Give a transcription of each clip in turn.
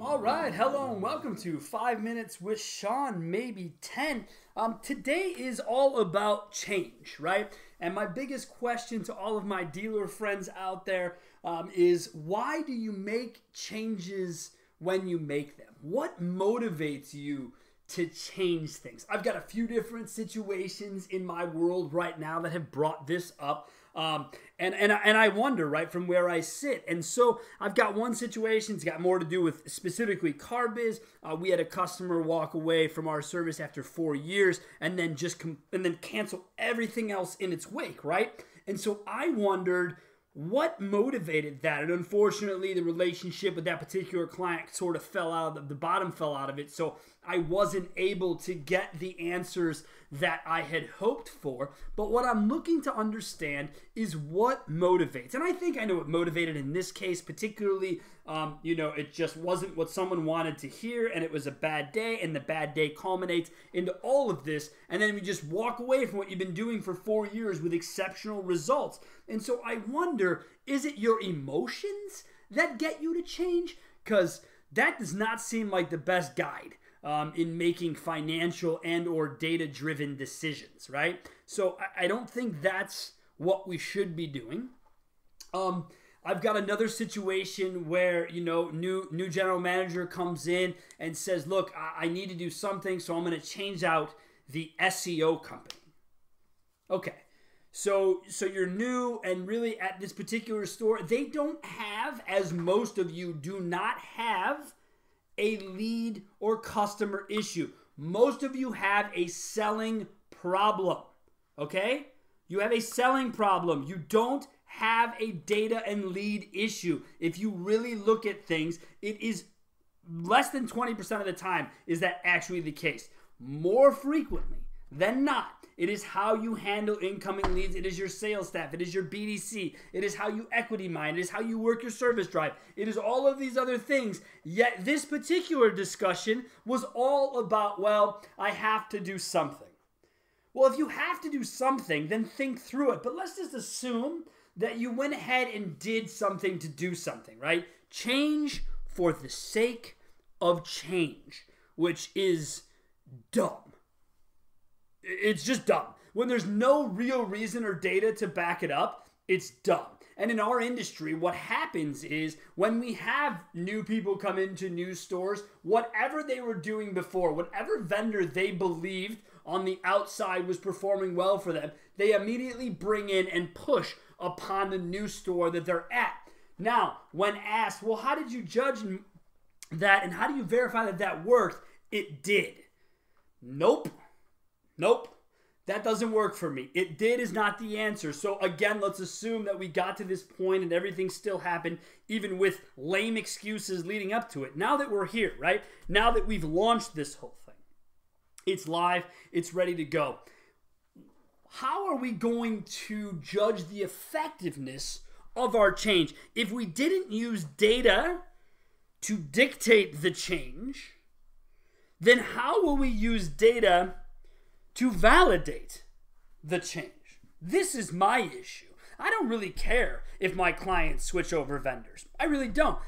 All right, hello and welcome to Five Minutes with Sean, maybe 10. Um, today is all about change, right? And my biggest question to all of my dealer friends out there um, is why do you make changes when you make them? What motivates you to change things? I've got a few different situations in my world right now that have brought this up. Um, and and and I wonder right from where I sit. And so I've got one situation. It's got more to do with specifically car biz. Uh, we had a customer walk away from our service after four years, and then just and then cancel everything else in its wake. Right. And so I wondered what motivated that? And unfortunately the relationship with that particular client sort of fell out of the, the bottom fell out of it. So i wasn't able to get the answers that i had hoped for but what i'm looking to understand is what motivates and i think i know what motivated in this case particularly um, you know it just wasn't what someone wanted to hear and it was a bad day and the bad day culminates into all of this and then we just walk away from what you've been doing for four years with exceptional results and so I wonder is it your emotions that get you to change? Because that does not seem like the best guide. Um, in making financial and or data driven decisions right? So I, I, don't think that's what we should be doing. Um, i've got another situation where you know new new general manager comes in and says look I, I need to do something so i'm going to change out the seo company. Okay so so you're new and really at this particular store, they don't have as most of you do not have a lead or customer issue. Most of you have a selling problem. Okay? You have a selling problem. You don't have a data and lead issue. If you really look at things, it is less than 20% of the time is that actually the case. More frequently than not, it is how you handle incoming leads. It is your sales staff. It is your BDC. It is how you equity mine. It is how you work your service drive. It is all of these other things. Yet this particular discussion was all about, well, I have to do something. Well, if you have to do something, then think through it. But let's just assume that you went ahead and did something to do something, right? Change for the sake of change, which is dumb. It's just dumb. When there's no real reason or data to back it up, it's dumb. And in our industry, what happens is when we have new people come into new stores, whatever they were doing before, whatever vendor they believed on the outside was performing well for them, they immediately bring in and push upon the new store that they're at. Now, when asked, well, how did you judge that and how do you verify that that worked? It did. Nope. Nope. That doesn't work for me. It did is not the answer. So, again, let's assume that we got to this point and everything still happened, even with lame excuses leading up to it. Now that we're here, right? Now that we've launched this whole thing, it's live, it's ready to go. How are we going to judge the effectiveness of our change? If we didn't use data to dictate the change, then how will we use data? To validate the change. This is my issue. I don't really care if my clients switch over vendors. I really don't.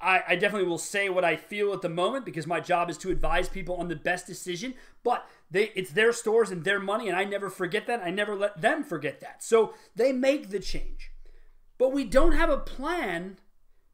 I, I, definitely will say what I feel at the moment because my job is to advise people on the best decision. But they, it's their stores and their money, and I never forget that. I never let them forget that. So they make the change. But we don't have a plan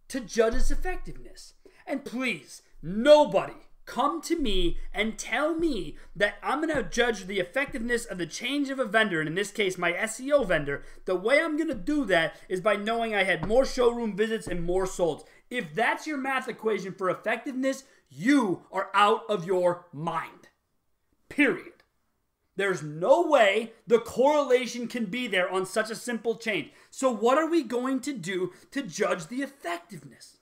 to judge its effectiveness. And please, nobody come to me and tell me that I'm going to judge the effectiveness of the change of a vendor, and in this case, my SEO vendor, the way I'm going to do that is by knowing I had more showroom visits and more sold. If that's your math equation for effectiveness, you are out of your mind. Period. There's no way the correlation can be there on such a simple change. So, what are we going to do to judge the effectiveness?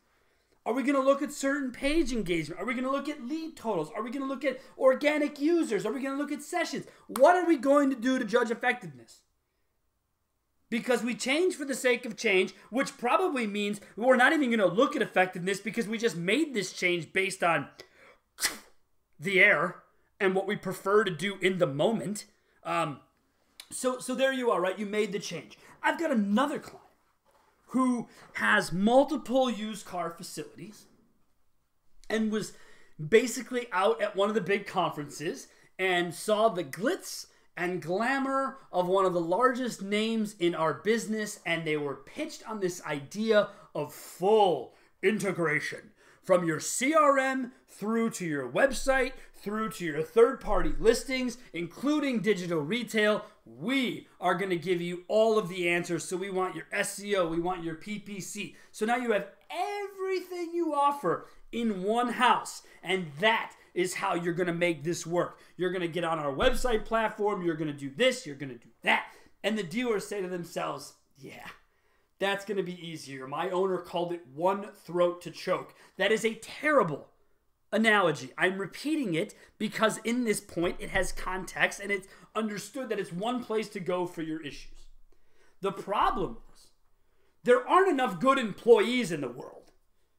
Are we going to look at certain page engagement? Are we going to look at lead totals? Are we going to look at organic users? Are we going to look at sessions? What are we going to do to judge effectiveness? Because we change for the sake of change, which probably means we're not even going to look at effectiveness because we just made this change based on the air and what we prefer to do in the moment. Um, so, so there you are, right? You made the change. I've got another client who has multiple used car facilities and was basically out at one of the big conferences and saw the glitz and glamour of one of the largest names in our business, and they were pitched on this idea of full integration from your CRM through to your website, through to your third party listings, including digital retail. We are going to give you all of the answers. So, we want your SEO, we want your PPC. So now you have everything you offer in one house, and that is how you're going to make this work. You're going to get on our website platform, you're going to do this, you're going to do that. And the dealers say to themselves, yeah, that's going to be easier. My owner called it one throat to choke. That is a terrible analogy. I'm repeating it because in this point it has context and it's understood that it's one place to go for your issues. The problem is there aren't enough good employees in the world,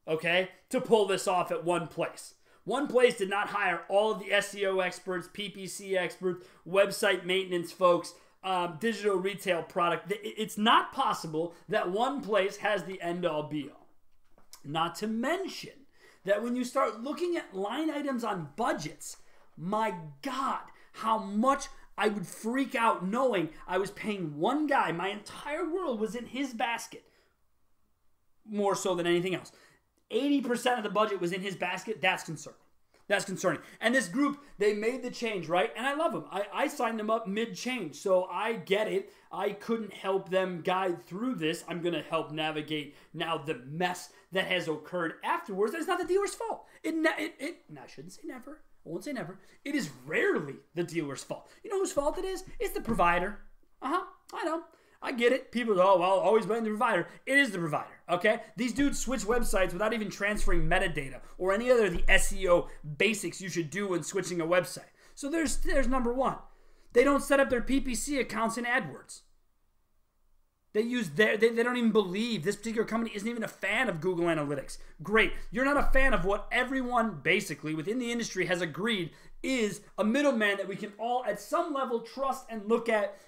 okay, to pull this off at one place. One place did not hire all of the SEO experts, PPC experts, website maintenance folks, um, digital retail product. It's not possible that one place has the end all be all. Not to mention that when you start looking at line items on budgets, my God, how much I would freak out knowing I was paying one guy, my entire world was in his basket, more so than anything else. 80% of the budget was in his basket. That's concerning. That's concerning. And this group, they made the change, right? And I love them. I, I signed them up mid change. So I get it. I couldn't help them guide through this. I'm going to help navigate now the mess that has occurred afterwards. It's not the dealer's fault. It, it, it, no, I shouldn't say never. I won't say never. It is rarely the dealer's fault. You know whose fault it is? It's the provider. Uh huh. I know. I get it. People go, oh, well, always blame the provider. It is the provider, okay? These dudes switch websites without even transferring metadata or any other of the SEO basics you should do when switching a website. So there's there's number one. They don't set up their PPC accounts in AdWords. They use their, they, they don't even believe this particular company isn't even a fan of Google Analytics. Great. You're not a fan of what everyone basically within the industry has agreed is a middleman that we can all at some level trust and look at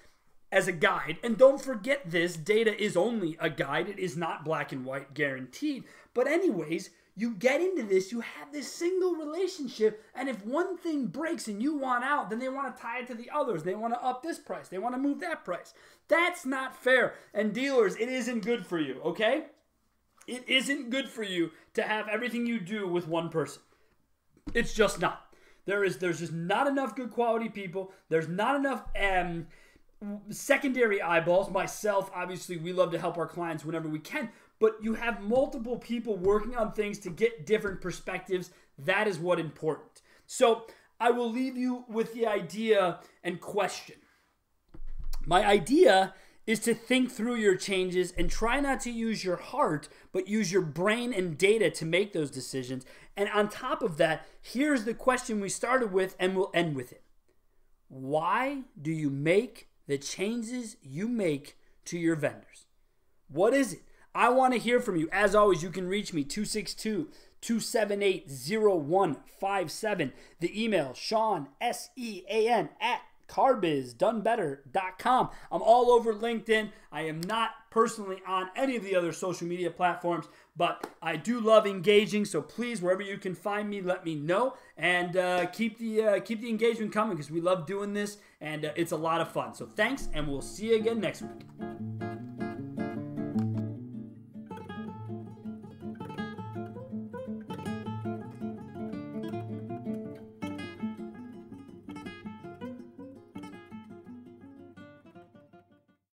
as a guide. And don't forget this data is only a guide, it is not black and white guaranteed. But, anyways, you get into this, you have this single relationship, and if one thing breaks and you want out, then they want to tie it to the others. They want to up this price, they want to move that price. That's not fair. And dealers, it isn't good for you, okay? It isn't good for you to have everything you do with one person. It's just not. There is there's just not enough good quality people. There's not enough um secondary eyeballs. Myself, obviously, we love to help our clients whenever we can, but you have multiple people working on things to get different perspectives. That is what important. So I will leave you with the idea and question. My idea is to think through your changes and try not to use your heart, but use your brain and data to make those decisions. And on top of that, here's the question we started with, and we'll end with it. Why do you make the changes you make to your vendors. What is it? I want to hear from you. As always, you can reach me 262 278 0157. The email, Sean, S E A N, at carbizdonebetter.com. I'm all over LinkedIn. I am not personally on any of the other social media platforms, but I do love engaging. So please, wherever you can find me, let me know and uh, keep the uh, keep the engagement coming because we love doing this and uh, it's a lot of fun. So thanks, and we'll see you again next week.